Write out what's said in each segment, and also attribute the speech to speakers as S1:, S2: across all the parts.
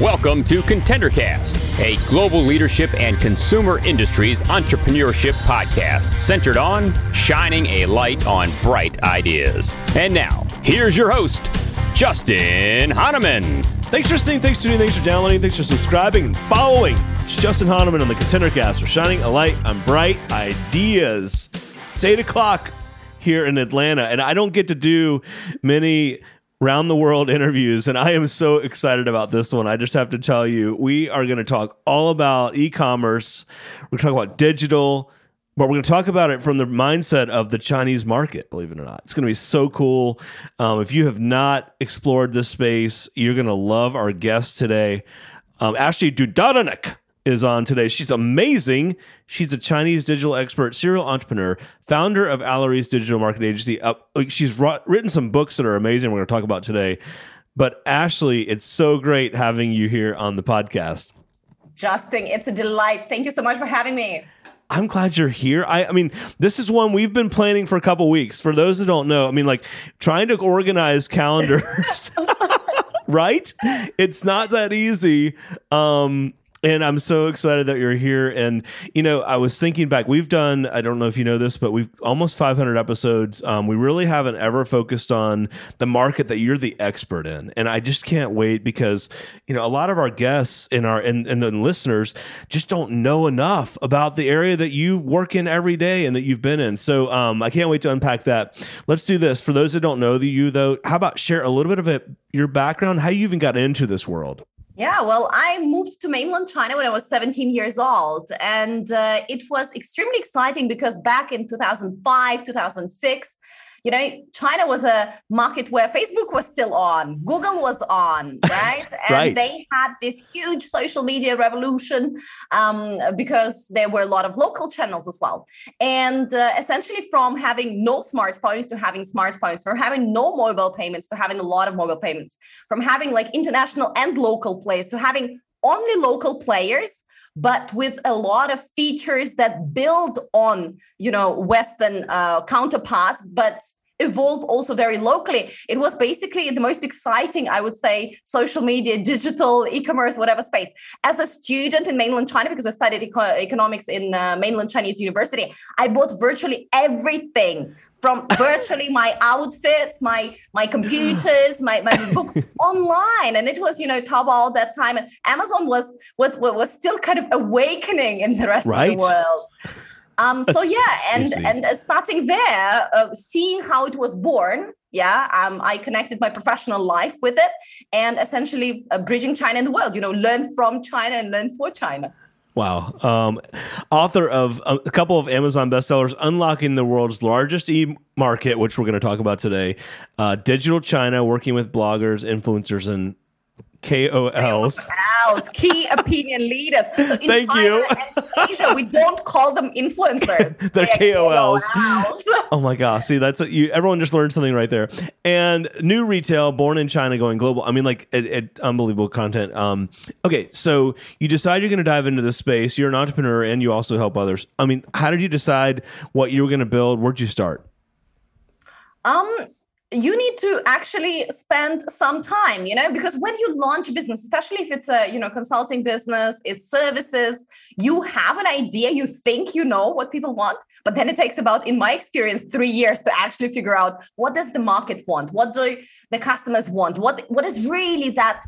S1: Welcome to ContenderCast, a global leadership and consumer industries entrepreneurship podcast centered on shining a light on bright ideas. And now, here's your host, Justin Hahnemann.
S2: Thanks for listening, thanks for tuning, thanks for downloading, thanks for subscribing and following. It's Justin Hahnemann on the ContenderCast. We're shining a light on bright ideas. It's 8 o'clock here in Atlanta, and I don't get to do many round the world interviews and i am so excited about this one. I just have to tell you we are going to talk all about e-commerce. We're going to talk about digital but we're going to talk about it from the mindset of the chinese market believe it or not. It's going to be so cool. Um, if you have not explored this space you're going to love our guest today. Um, ashley Dudarenok is on today. She's amazing. She's a Chinese digital expert, serial entrepreneur, founder of Alarice digital marketing agency. She's written some books that are amazing. We're going to talk about today. But Ashley, it's so great having you here on the podcast.
S3: Justin, it's a delight. Thank you so much for having me.
S2: I'm glad you're here. I, I mean, this is one we've been planning for a couple weeks. For those that don't know, I mean, like trying to organize calendars, right? It's not that easy. Um, and I'm so excited that you're here. And you know, I was thinking back. We've done. I don't know if you know this, but we've almost 500 episodes. Um, we really haven't ever focused on the market that you're the expert in. And I just can't wait because you know a lot of our guests and our and, and the listeners just don't know enough about the area that you work in every day and that you've been in. So um, I can't wait to unpack that. Let's do this. For those that don't know you though, how about share a little bit of it, your background, how you even got into this world?
S3: Yeah, well, I moved to mainland China when I was 17 years old. And uh, it was extremely exciting because back in 2005, 2006, you know, China was a market where Facebook was still on, Google was on, right? And
S2: right.
S3: they had this huge social media revolution um, because there were a lot of local channels as well. And uh, essentially, from having no smartphones to having smartphones, from having no mobile payments to having a lot of mobile payments, from having like international and local players to having only local players but with a lot of features that build on you know western uh, counterparts but evolve also very locally it was basically the most exciting i would say social media digital e-commerce whatever space as a student in mainland china because i studied eco- economics in uh, mainland chinese university i bought virtually everything from virtually my outfits, my my computers, my, my books online. And it was, you know, Taobao that time. And Amazon was was was still kind of awakening in the rest right? of the world. Um, so yeah, and and uh, starting there, uh, seeing how it was born, yeah, um, I connected my professional life with it, and essentially uh, bridging China and the world. You know, learn from China and learn for China.
S2: Wow. Um, author of a, a, couple of Amazon bestsellers, Unlocking the World's Largest E Market, which we're going to talk about today, uh, Digital China, working with bloggers, influencers, and KOLs.
S3: KOLs, key opinion leaders.
S2: So Thank China you.
S3: Asia, we don't call them influencers.
S2: They're, They're KOLs. KOLs. oh my gosh! See, that's a, you. Everyone just learned something right there. And new retail, born in China, going global. I mean, like, it, it, unbelievable content. Um, okay, so you decide you're going to dive into this space. You're an entrepreneur, and you also help others. I mean, how did you decide what you were going to build? Where'd you start?
S3: Um, you need to actually spend some time you know because when you launch a business especially if it's a you know consulting business it's services you have an idea you think you know what people want but then it takes about in my experience 3 years to actually figure out what does the market want what do the customers want what what is really that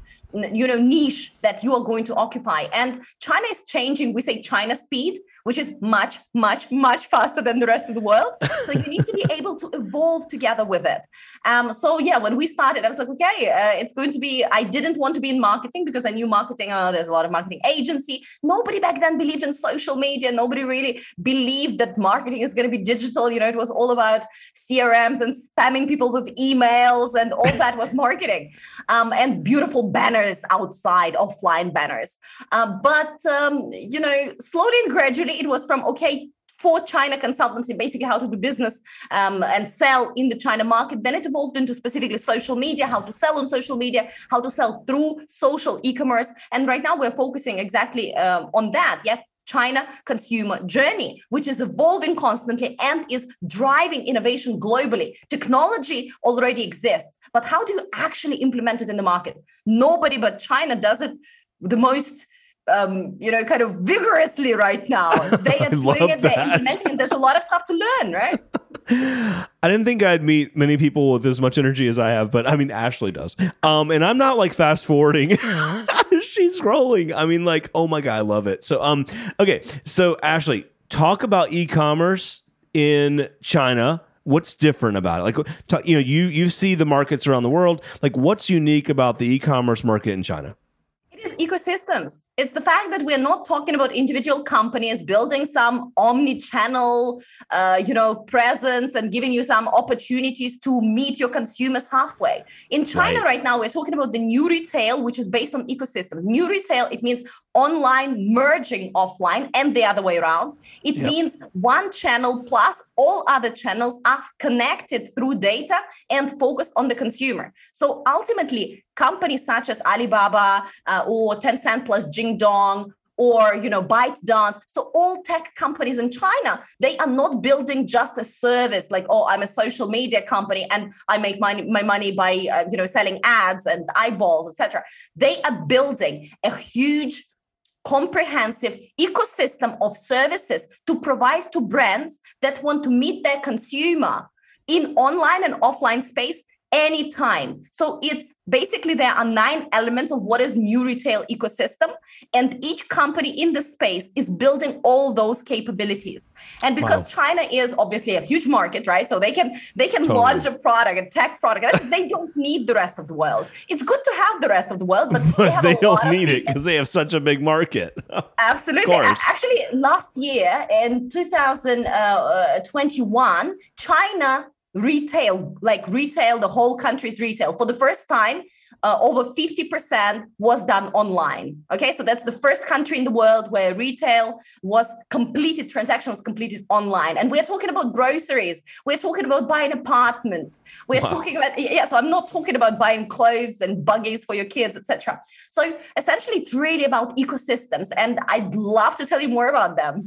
S3: you know niche that you are going to occupy. And china is changing. We say china speed which is much, much, much faster than the rest of the world. So you need to be able to evolve together with it. Um, so yeah, when we started, I was like, okay, uh, it's going to be. I didn't want to be in marketing because I knew marketing. Oh, there's a lot of marketing agency. Nobody back then believed in social media. Nobody really believed that marketing is going to be digital. You know, it was all about CRMs and spamming people with emails, and all that was marketing. Um, and beautiful banners outside, offline banners. Uh, but um, you know, slowly and gradually it was from okay for China consultancy, basically how to do business um, and sell in the China market. Then it evolved into specifically social media, how to sell on social media, how to sell through social e-commerce. And right now we're focusing exactly um, on that. Yeah, China consumer journey, which is evolving constantly and is driving innovation globally. Technology already exists, but how do you actually implement it in the market? Nobody but China does it the most um, you know, kind of vigorously right now. They are doing it, they're implementing it. There's a lot of stuff to learn, right?
S2: I didn't think I'd meet many people with as much energy as I have, but I mean, Ashley does. Um, and I'm not like fast forwarding. She's scrolling. I mean, like, oh my God, I love it. So, um, okay. So, Ashley, talk about e commerce in China what's different about it like talk, you know you you see the markets around the world like what's unique about the e-commerce market in china
S3: is ecosystems. It's the fact that we're not talking about individual companies building some omni-channel, uh, you know, presence and giving you some opportunities to meet your consumers halfway. In China right. right now, we're talking about the new retail, which is based on ecosystem. New retail, it means online merging offline and the other way around. It yep. means one channel plus all other channels are connected through data and focused on the consumer. So ultimately, companies such as Alibaba uh, or Tencent plus Jingdong or you know ByteDance. So all tech companies in China, they are not building just a service like oh I'm a social media company and I make my, my money by uh, you know selling ads and eyeballs etc. They are building a huge comprehensive ecosystem of services to provide to brands that want to meet their consumer in online and offline space anytime. So it's basically there are nine elements of what is new retail ecosystem, and each company in the space is building all those capabilities. And because wow. China is obviously a huge market, right? So they can they can totally. launch a product, a tech product. they don't need the rest of the world. It's good to have the rest of the world, but
S2: they, they don't need it because they have such a big market.
S3: Absolutely. Actually, last year in 2021, uh, uh, China retail, like retail, the whole country's retail. For the first time, uh, over 50% was done online. Okay, so that's the first country in the world where retail was completed, transaction was completed online. And we're talking about groceries, we're talking about buying apartments, we're wow. talking about, yeah, so I'm not talking about buying clothes and buggies for your kids, etc. So essentially, it's really about ecosystems. And I'd love to tell you more about them.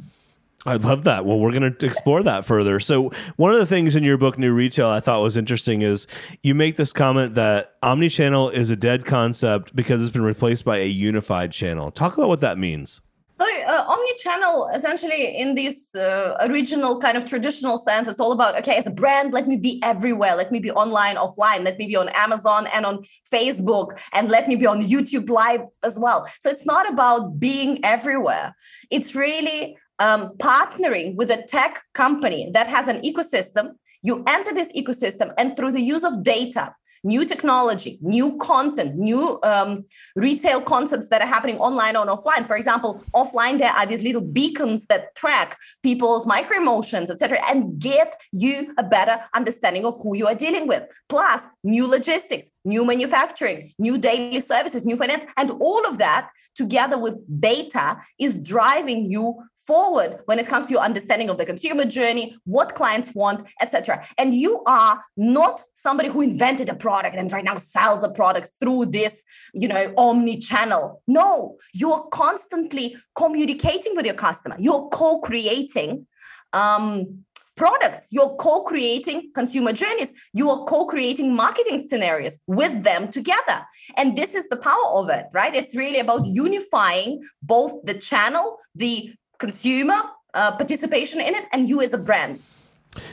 S2: I love that. Well, we're going to explore that further. So, one of the things in your book, New Retail, I thought was interesting is you make this comment that omnichannel is a dead concept because it's been replaced by a unified channel. Talk about what that means.
S3: So, uh, omni-channel, essentially, in this uh, original kind of traditional sense, it's all about okay, as a brand, let me be everywhere. Let me be online, offline. Let me be on Amazon and on Facebook, and let me be on YouTube Live as well. So, it's not about being everywhere. It's really um, partnering with a tech company that has an ecosystem, you enter this ecosystem, and through the use of data, new technology, new content, new um, retail concepts that are happening online or offline. For example, offline there are these little beacons that track people's micro emotions, etc., and get you a better understanding of who you are dealing with. Plus, new logistics, new manufacturing, new daily services, new finance, and all of that together with data is driving you forward when it comes to your understanding of the consumer journey, what clients want, etc. And you are not somebody who invented a product and right now sells a product through this, you know, omni-channel. No, you're constantly communicating with your customer. You're co-creating um, products. You're co-creating consumer journeys. You are co-creating marketing scenarios with them together. And this is the power of it, right? It's really about unifying both the channel, the consumer uh, participation in it and you as a brand.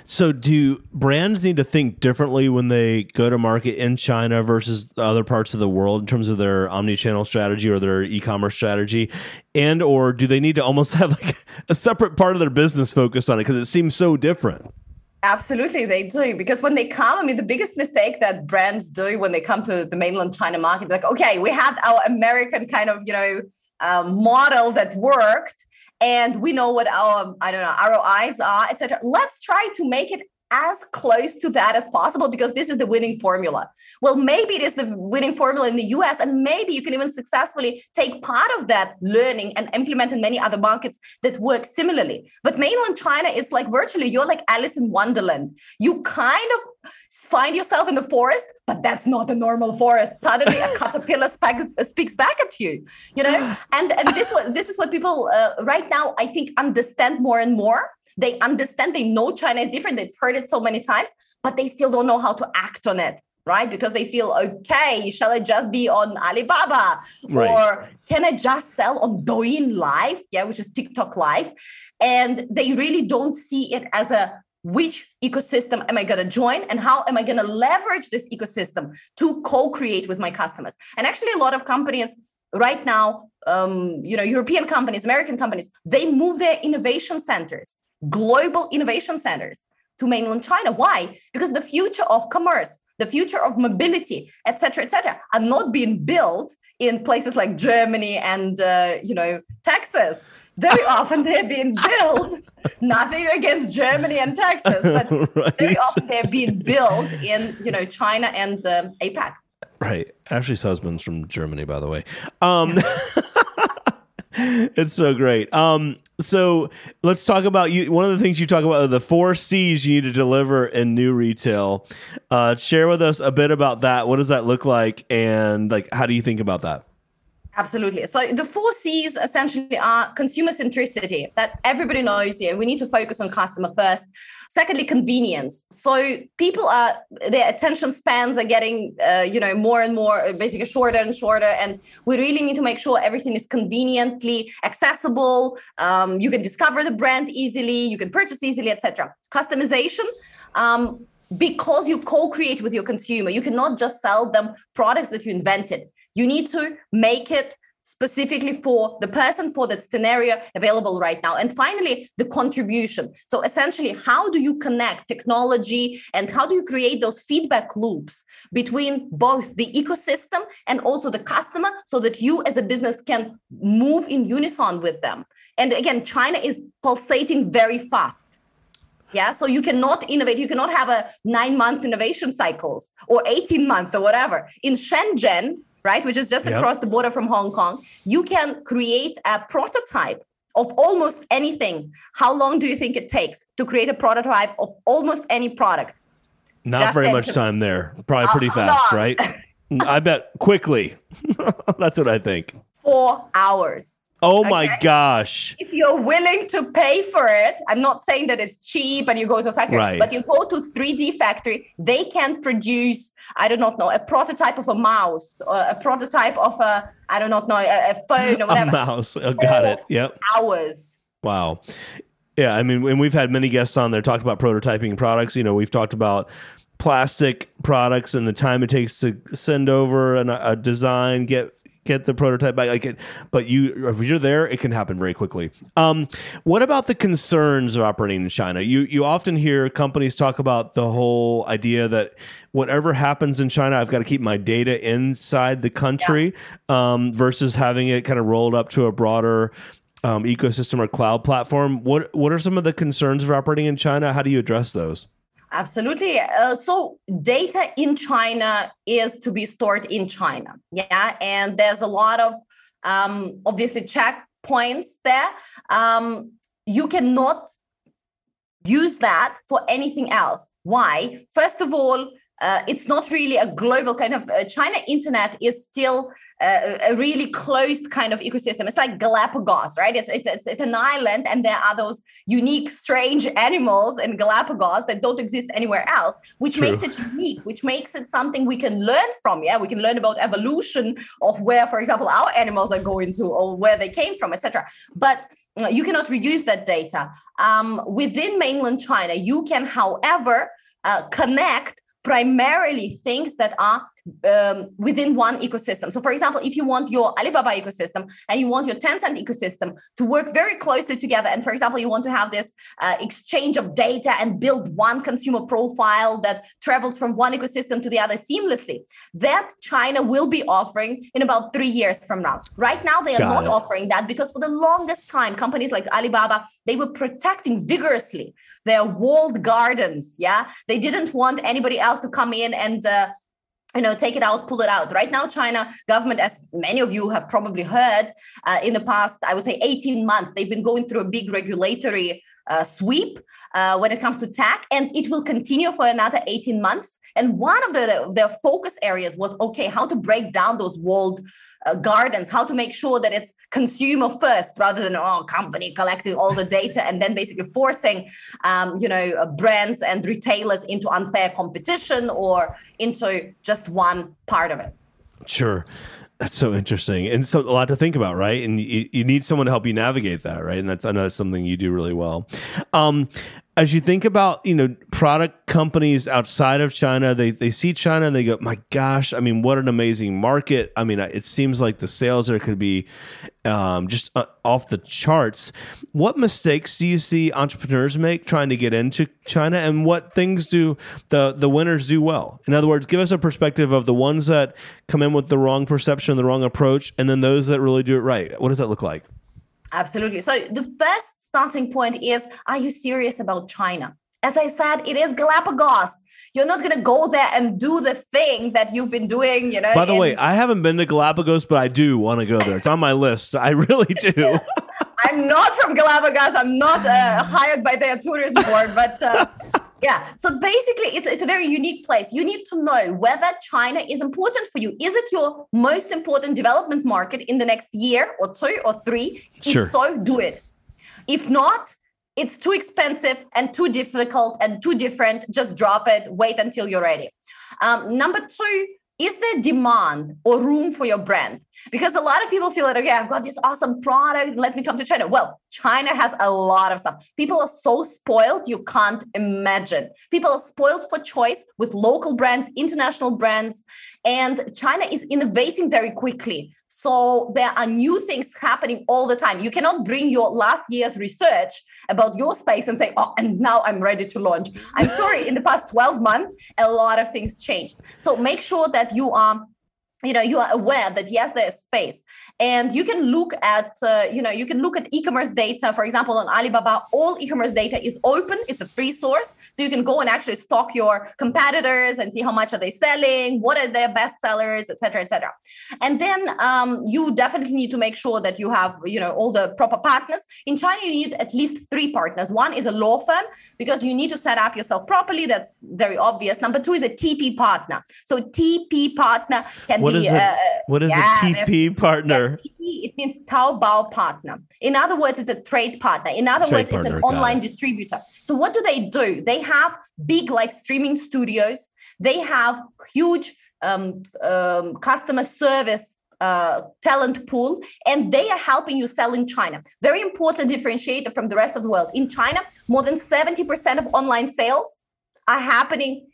S2: So, do brands need to think differently when they go to market in China versus other parts of the world in terms of their omni-channel strategy or their e-commerce strategy, and or do they need to almost have like a separate part of their business focused on it because it seems so different?
S3: Absolutely, they do. Because when they come, I mean, the biggest mistake that brands do when they come to the mainland China market, like, okay, we had our American kind of, you know, um, model that worked and we know what our i don't know rois are etc let's try to make it as close to that as possible because this is the winning formula. Well, maybe it is the winning formula in the US, and maybe you can even successfully take part of that learning and implement in many other markets that work similarly. But mainland China is like virtually you're like Alice in Wonderland. You kind of find yourself in the forest, but that's not a normal forest. Suddenly, a caterpillar speaks back at you, you know. And and this this is what people uh, right now I think understand more and more they understand, they know China is different. They've heard it so many times, but they still don't know how to act on it, right? Because they feel, okay, shall I just be on Alibaba? Right. Or can I just sell on Douyin Live? Yeah, which is TikTok Live. And they really don't see it as a which ecosystem am I going to join and how am I going to leverage this ecosystem to co-create with my customers? And actually, a lot of companies right now, um, you know, European companies, American companies, they move their innovation centers global innovation centers to mainland China. Why? Because the future of commerce, the future of mobility, etc., cetera, et cetera, are not being built in places like Germany and uh, you know Texas. Very often they're being built. Nothing against Germany and Texas, but right. very often they're being built in you know China and um, APAC.
S2: Right. Ashley's husband's from Germany, by the way. Um, it's so great. Um, so let's talk about you. One of the things you talk about are the four C's you need to deliver in new retail. Uh, share with us a bit about that. What does that look like, and like how do you think about that?
S3: Absolutely. So the four C's essentially are consumer centricity that everybody knows. Yeah, we need to focus on customer first. Secondly, convenience. So people are their attention spans are getting uh, you know more and more uh, basically shorter and shorter, and we really need to make sure everything is conveniently accessible. Um, you can discover the brand easily, you can purchase easily, etc. Customization. Um, because you co-create with your consumer you cannot just sell them products that you invented you need to make it specifically for the person for that scenario available right now. And finally, the contribution. So essentially, how do you connect technology and how do you create those feedback loops between both the ecosystem and also the customer so that you as a business can move in unison with them? And again, China is pulsating very fast. Yeah, so you cannot innovate. You cannot have a nine month innovation cycles or 18 months or whatever. In Shenzhen, right, which is just yep. across the border from Hong Kong, you can create a prototype of almost anything. How long do you think it takes to create a prototype of almost any product?
S2: Not just very much time there. Probably pretty uh, fast, right? I bet quickly. That's what I think.
S3: Four hours.
S2: Oh okay? my gosh.
S3: If you're willing to pay for it, I'm not saying that it's cheap and you go to a factory, right. but you go to 3D factory, they can produce, I do not know, a prototype of a mouse or a prototype of a, I do not know, a, a phone or whatever.
S2: A mouse. Oh, got it. Yep.
S3: Hours.
S2: Wow. Yeah. I mean, when we've had many guests on there talked about prototyping products, you know, we've talked about plastic products and the time it takes to send over an, a design, get get the prototype back. Like it, but you, if you're there, it can happen very quickly. Um, what about the concerns of operating in China? You you often hear companies talk about the whole idea that whatever happens in China, I've got to keep my data inside the country yeah. um, versus having it kind of rolled up to a broader um, ecosystem or cloud platform. What what are some of the concerns of operating in China? How do you address those?
S3: Absolutely. Uh, so data in China is to be stored in China. Yeah. And there's a lot of um, obviously checkpoints there. Um, you cannot use that for anything else. Why? First of all, uh, it's not really a global kind of uh, China internet is still uh, a really closed kind of ecosystem. It's like Galapagos, right? It's, it's it's it's an island, and there are those unique, strange animals in Galapagos that don't exist anywhere else, which True. makes it unique, which makes it something we can learn from. Yeah, we can learn about evolution of where, for example, our animals are going to or where they came from, etc. But uh, you cannot reuse that data um, within mainland China. You can, however, uh, connect primarily things that are um, within one ecosystem. So, for example, if you want your Alibaba ecosystem and you want your Tencent ecosystem to work very closely together, and for example, you want to have this uh, exchange of data and build one consumer profile that travels from one ecosystem to the other seamlessly, that China will be offering in about three years from now. Right now, they are Got not it. offering that because for the longest time, companies like Alibaba they were protecting vigorously their walled gardens. Yeah, they didn't want anybody else to come in and uh, you know take it out pull it out right now china government as many of you have probably heard uh, in the past i would say 18 months they've been going through a big regulatory uh, sweep uh, when it comes to tech and it will continue for another 18 months and one of the, their focus areas was okay how to break down those walled uh, gardens how to make sure that it's consumer first rather than oh company collecting all the data and then basically forcing um, you know uh, brands and retailers into unfair competition or into just one part of it
S2: sure that's so interesting and so a lot to think about, right? And you, you need someone to help you navigate that, right? And that's I know that's something you do really well. Um, as you think about you know product companies outside of China, they they see China and they go, my gosh, I mean, what an amazing market. I mean, it seems like the sales there could be um, just uh, off the charts. What mistakes do you see entrepreneurs make trying to get into China, and what things do the the winners do well? In other words, give us a perspective of the ones that come in with the wrong perception, the wrong approach, and then those that really do it right. What does that look like?
S3: Absolutely. So the first starting point is Are you serious about China? As I said, it is Galapagos. You're not going to go there and do the thing that you've been doing, you know.
S2: By the in- way, I haven't been to Galapagos, but I do want to go there. It's on my list. I really do.
S3: I'm not from Galapagos. I'm not uh, hired by their tourism board, but uh, yeah. So basically, it's, it's a very unique place. You need to know whether China is important for you. Is it your most important development market in the next year or two or three? Sure. If so, do it. If not, it's too expensive and too difficult and too different. Just drop it. Wait until you're ready. Um, number two, is there demand or room for your brand? Because a lot of people feel like, okay, I've got this awesome product. Let me come to China. Well, China has a lot of stuff. People are so spoiled, you can't imagine. People are spoiled for choice with local brands, international brands, and China is innovating very quickly. So there are new things happening all the time. You cannot bring your last year's research about your space and say, oh, and now I'm ready to launch. I'm sorry, in the past 12 months, a lot of things changed. So make sure that you are you know you are aware that yes there is space. And you can look at uh, you know you can look at e-commerce data for example on alibaba all e-commerce data is open. It's a free source. So you can go and actually stock your competitors and see how much are they selling what are their best sellers etc etc and then um, you definitely need to make sure that you have you know all the proper partners. In china you need at least three partners. One is a law firm because you need to set up yourself properly. That's very obvious. Number two is a tp partner. So tp partner can
S2: what is, uh, what is yeah, a TP partner?
S3: It means Taobao partner. In other words, it's a trade partner. In other trade words, partner, it's an online it. distributor. So what do they do? They have big live streaming studios. They have huge um, um, customer service uh, talent pool and they are helping you sell in China. Very important differentiator from the rest of the world. In China, more than 70% of online sales are happening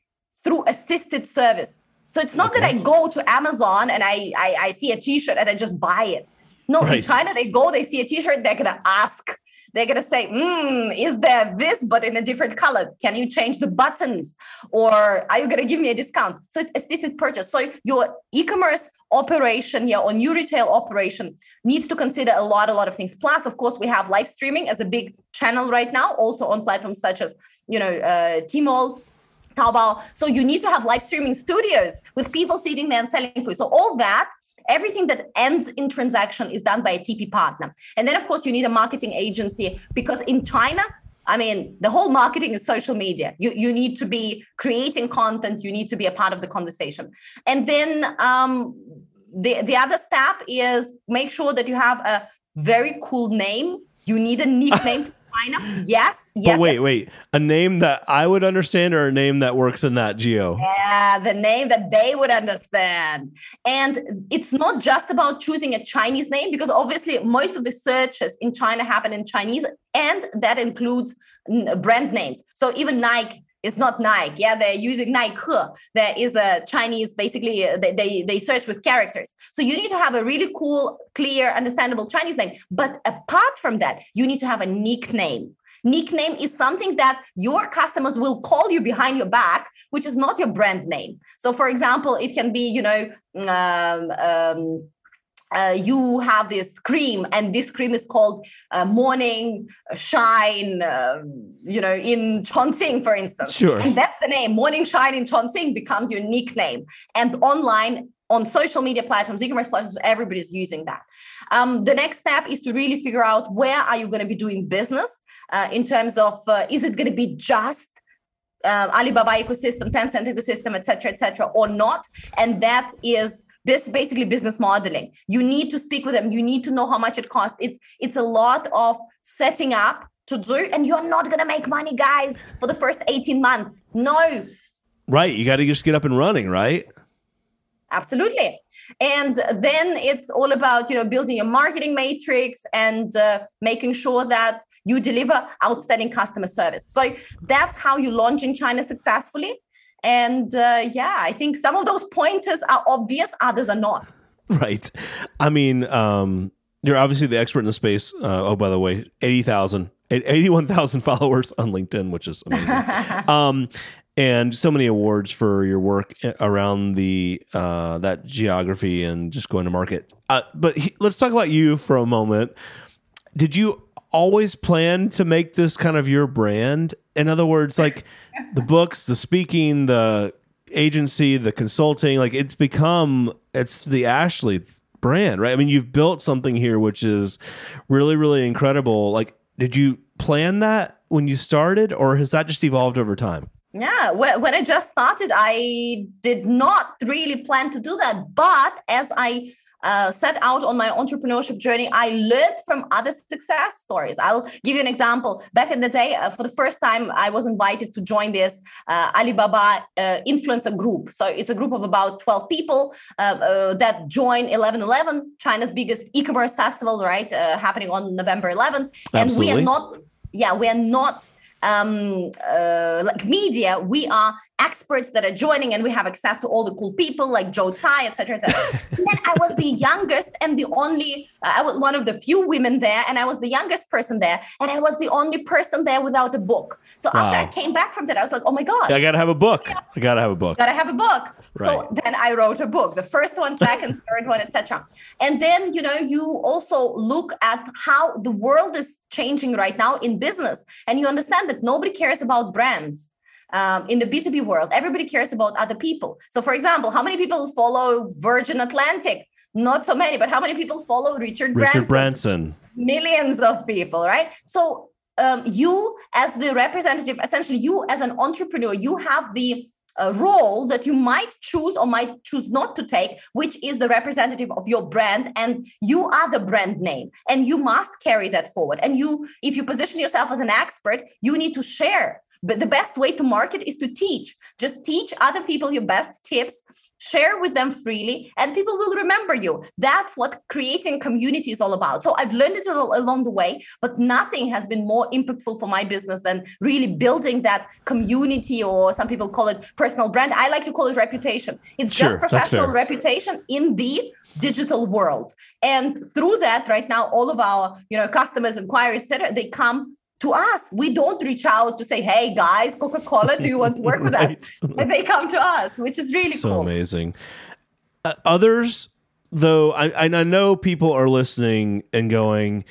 S3: through assisted service. So it's not okay. that I go to Amazon and I, I, I see a T-shirt and I just buy it. No, right. in China they go, they see a T-shirt, they're gonna ask. They're gonna say, mm, "Is there this, but in a different color? Can you change the buttons, or are you gonna give me a discount?" So it's assisted purchase. So your e-commerce operation, yeah, or new retail operation needs to consider a lot, a lot of things. Plus, of course, we have live streaming as a big channel right now, also on platforms such as you know uh, Tmall, Taobao. So you need to have live streaming studios with people sitting there and selling food. So all that, everything that ends in transaction is done by a TP partner. And then of course you need a marketing agency because in China, I mean, the whole marketing is social media. You you need to be creating content. You need to be a part of the conversation. And then um, the the other step is make sure that you have a very cool name. You need a nickname China? Yes. Yes.
S2: But wait,
S3: yes.
S2: wait. A name that I would understand or a name that works in that geo?
S3: Yeah, the name that they would understand. And it's not just about choosing a Chinese name because obviously most of the searches in China happen in Chinese and that includes brand names. So even Nike it's not Nike. Yeah, they're using Nike. There is a Chinese, basically, uh, they, they, they search with characters. So you need to have a really cool, clear, understandable Chinese name. But apart from that, you need to have a nickname. Nickname is something that your customers will call you behind your back, which is not your brand name. So, for example, it can be, you know, um, um, uh, you have this cream and this cream is called uh, morning shine uh, you know in chongqing for instance
S2: Sure.
S3: and that's the name morning shine in chongqing becomes your nickname and online on social media platforms e-commerce platforms everybody's using that um, the next step is to really figure out where are you going to be doing business uh, in terms of uh, is it going to be just uh, Alibaba ecosystem, Tencent ecosystem, et cetera, et cetera, or not. And that is this basically business modeling. You need to speak with them. You need to know how much it costs. It's it's a lot of setting up to do, and you're not gonna make money, guys, for the first 18 months. No,
S2: Right. You got to just get up and running, right?
S3: absolutely. And then it's all about you know building a marketing matrix and uh, making sure that you deliver outstanding customer service. So that's how you launch in China successfully. And uh, yeah, I think some of those pointers are obvious, others are not.
S2: Right. I mean, um, you're obviously the expert in the space. Uh, oh, by the way, 80,000, 81,000 followers on LinkedIn, which is amazing. um, and so many awards for your work around the uh, that geography and just going to market. Uh, but he, let's talk about you for a moment. Did you always plan to make this kind of your brand? In other words, like the books, the speaking, the agency, the consulting, like it's become it's the Ashley brand, right? I mean, you've built something here which is really, really incredible. Like, did you plan that when you started, or has that just evolved over time?
S3: Yeah, when I just started, I did not really plan to do that. But as I uh, set out on my entrepreneurship journey, I learned from other success stories. I'll give you an example. Back in the day, uh, for the first time, I was invited to join this uh, Alibaba uh, influencer group. So it's a group of about 12 people uh, uh, that join 1111, China's biggest e commerce festival, right? happening on November 11th.
S2: Absolutely.
S3: And we are not, yeah, we are not um, uh, like media, we are experts that are joining and we have access to all the cool people like Joe Tsai, etc. Et then I was the youngest and the only, uh, I was one of the few women there and I was the youngest person there and I was the only person there without a book. So wow. after I came back from that, I was like, oh my God.
S2: I got to have a book. I got to have a book.
S3: Got to have a book.
S2: Right.
S3: So then I wrote a book, the first one, second, third one, etc. And then, you know, you also look at how the world is changing right now in business and you understand that nobody cares about brands um, in the B2B world, everybody cares about other people. So, for example, how many people follow Virgin Atlantic? Not so many, but how many people follow Richard,
S2: Richard
S3: Branson?
S2: Branson.
S3: Millions of people, right? So, um, you as the representative, essentially, you as an entrepreneur, you have the uh, role that you might choose or might choose not to take, which is the representative of your brand, and you are the brand name, and you must carry that forward. And you, if you position yourself as an expert, you need to share but the best way to market is to teach. Just teach other people your best tips, share with them freely, and people will remember you. That's what creating community is all about. So I've learned it all along the way, but nothing has been more impactful for my business than really building that community, or some people call it personal brand. I like to call it reputation. It's
S2: Sure,
S3: just professional reputation in the digital world and through that right now all of our you know customers inquiries etc they come to us we don't reach out to say hey guys coca-cola do you want to work with us and they come to us which is really
S2: so
S3: cool
S2: amazing. Uh, others, though, I, I I know people are listening and going,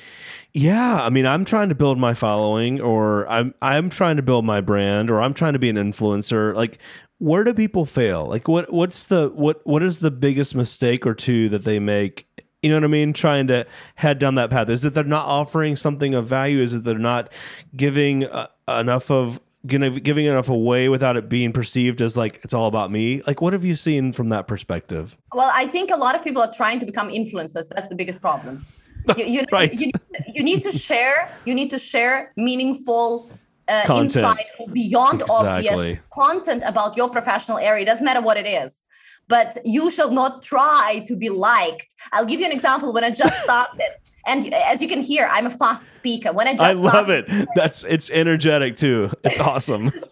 S2: "Yeah, I mean, I'm trying to build my following, or I'm I'm trying to build my brand, or I'm trying to be an influencer." Like, where do people fail? Like, what what's the what what is the biggest mistake or two that they make? You know what I mean? Trying to head down that path. Is it they're not offering something of value? Is it they're not giving uh, enough of giving enough away without it being perceived as like it's all about me? Like, what have you seen from that perspective?
S3: well i think a lot of people are trying to become influencers that's the biggest problem you, you,
S2: Right.
S3: you, you need to share you need to share meaningful uh,
S2: Content.
S3: insight beyond
S2: Exactly.
S3: obvious content about your professional area. It doesn't matter what it is. But you shall not try to be liked. I'll give you an example. When I just started, and as you can hear, I'm a fast speaker. When I just
S2: I love it. That's it's energetic too. It's awesome.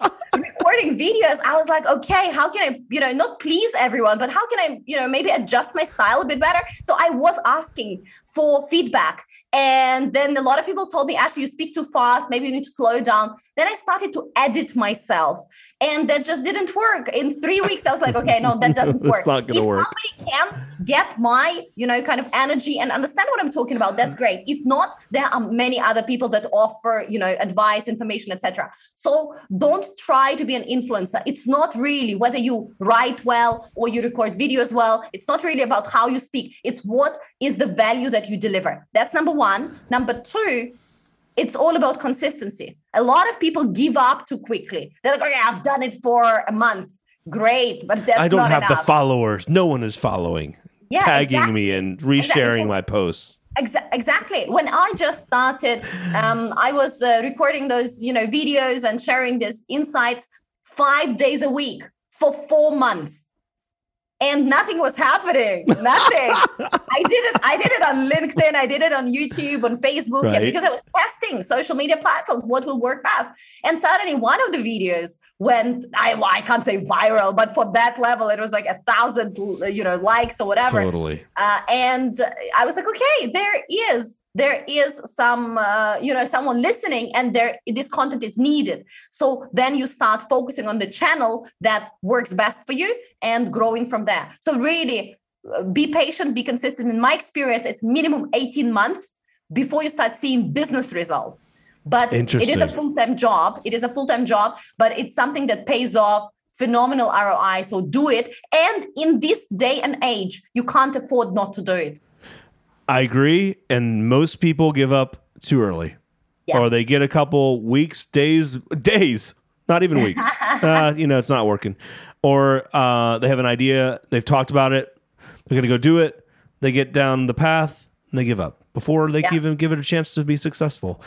S3: recording videos, I was like, okay, how can I, you know, not please everyone, but how can I, you know, maybe adjust my style a bit better? So I was asking for feedback. And then a lot of people told me, Ashley, you speak too fast. Maybe you need to slow down. Then I started to edit myself, and that just didn't work. In three weeks, I was like, okay, no, that doesn't work. if
S2: work.
S3: somebody can get my, you know, kind of energy and understand what I'm talking about, that's great. If not, there are many other people that offer, you know, advice, information, etc. So don't try to be an influencer. It's not really whether you write well or you record videos well. It's not really about how you speak. It's what is the value that you deliver. That's number one. Number two, it's all about consistency. A lot of people give up too quickly. They're like, okay, I've done it for a month. Great, but
S2: I don't have the followers. No one is following,
S3: Yeah,
S2: tagging
S3: exactly.
S2: me, and resharing
S3: Exactly.
S2: my posts.
S3: Exa- exactly. When I just started, um, I was uh, recording those, you know, videos and sharing these insights five days a week for four months, and nothing was happening. Nothing. I did it. I did it on LinkedIn. I did it on YouTube, on Facebook, yeah,
S2: Right.
S3: because I was testing social media platforms, what will work best. And suddenly, one of the videos went. I well, I can't say viral, but for that level, it was like a thousand, you know, likes or whatever.
S2: Totally.
S3: Uh, and I was like, okay, there is there is some uh, you know someone listening and there this content is needed. So then you start focusing on the channel that works best for you and growing from there. So really uh, be patient be consistent. In my experience it's minimum 18 months before you start seeing business results. But it is a full-time job. It is a full-time job but it's something that pays off phenomenal roi so do it. And in this day and age you can't afford not to do it
S2: I agree, and most people give up too early,
S3: Yeah.
S2: or they get a couple weeks, days, days, not even weeks. uh, you know, it's not working, or uh, they have an idea, they've talked about it, they're going to go do it, they get down the path, and they give up before they
S3: Yeah.
S2: even give it a chance to be successful.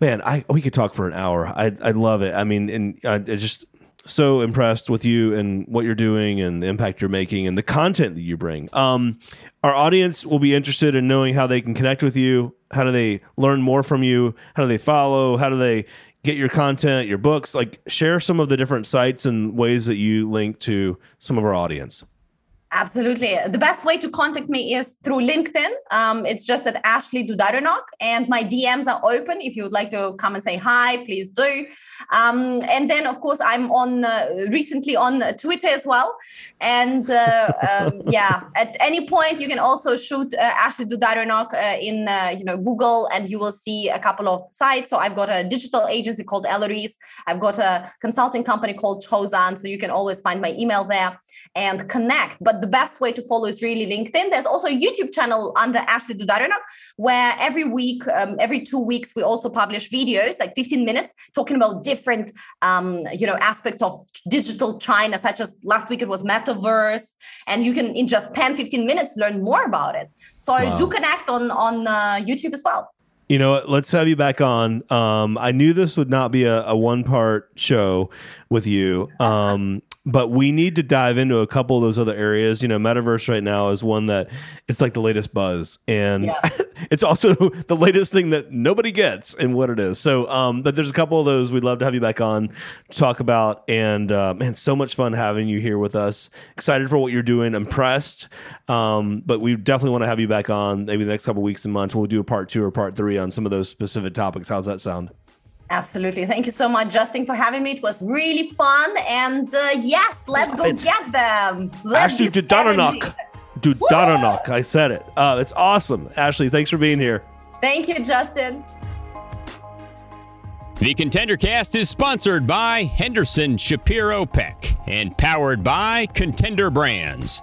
S2: Man, I we could talk for an hour. I I love it. I mean, and I, I just so impressed with you and what you're doing and the impact you're making and the content that you bring. Um, our audience will be interested in knowing how they can connect with you. How do they learn more from you? How do they follow? How do they get your content, your books? Like, share some of the different sites and ways that you link to some of our audience.
S3: Absolutely. The best way to contact me is through LinkedIn. Um, it's just at Ashley Dudarenok, and my DMs are open. If you would like to come and say hi, please do. Um, and then, of course, I'm on uh, recently on Twitter as well. And uh, um, yeah, at any point, you can also shoot uh, Ashley Dudarenok uh, in uh, you know Google, and you will see a couple of sites. So I've got a digital agency called Alarice. I've got a consulting company called Chozan. So you can always find my email there and connect. But the best way to follow is really LinkedIn. There's also a YouTube channel under Ashley Dudarenok, where every week, um, every two weeks, we also publish videos, like 15 minutes, talking about different, um, you know, aspects of digital China, such as last week it was metaverse, and you can in just 10, 15 minutes learn more about it. So
S2: Wow.
S3: do connect on on uh, YouTube as well.
S2: You know? Let's have you back on. Um, I knew this would not be a, a one part show with you. Um, but we need to dive into a couple of those other areas. You know, metaverse right now is one that it's like the latest buzz, and
S3: Yeah.
S2: it's also the latest thing that nobody gets and what it is. So, um, but there's a couple of those we'd love to have you back on to talk about. And uh, man, so much fun having you here with us. Excited for what you're doing. Impressed. Um, but we definitely want to have you back on maybe the next couple of weeks and months. We'll do a part two or part three on some of those specific topics. How's that sound?
S3: Absolutely. Thank you so much, Justin, for having me. It was really fun. And uh, yes, let's go
S2: It's
S3: get them. Let's
S2: Ashley
S3: be
S2: Dudarenok.
S3: energy.
S2: Dudarenok. I said it. Uh, it's awesome. Ashley, thanks for being here.
S3: Thank you, Justin.
S1: The Contender Cast is sponsored by Henderson Shapiro Peck and powered by Contender Brands.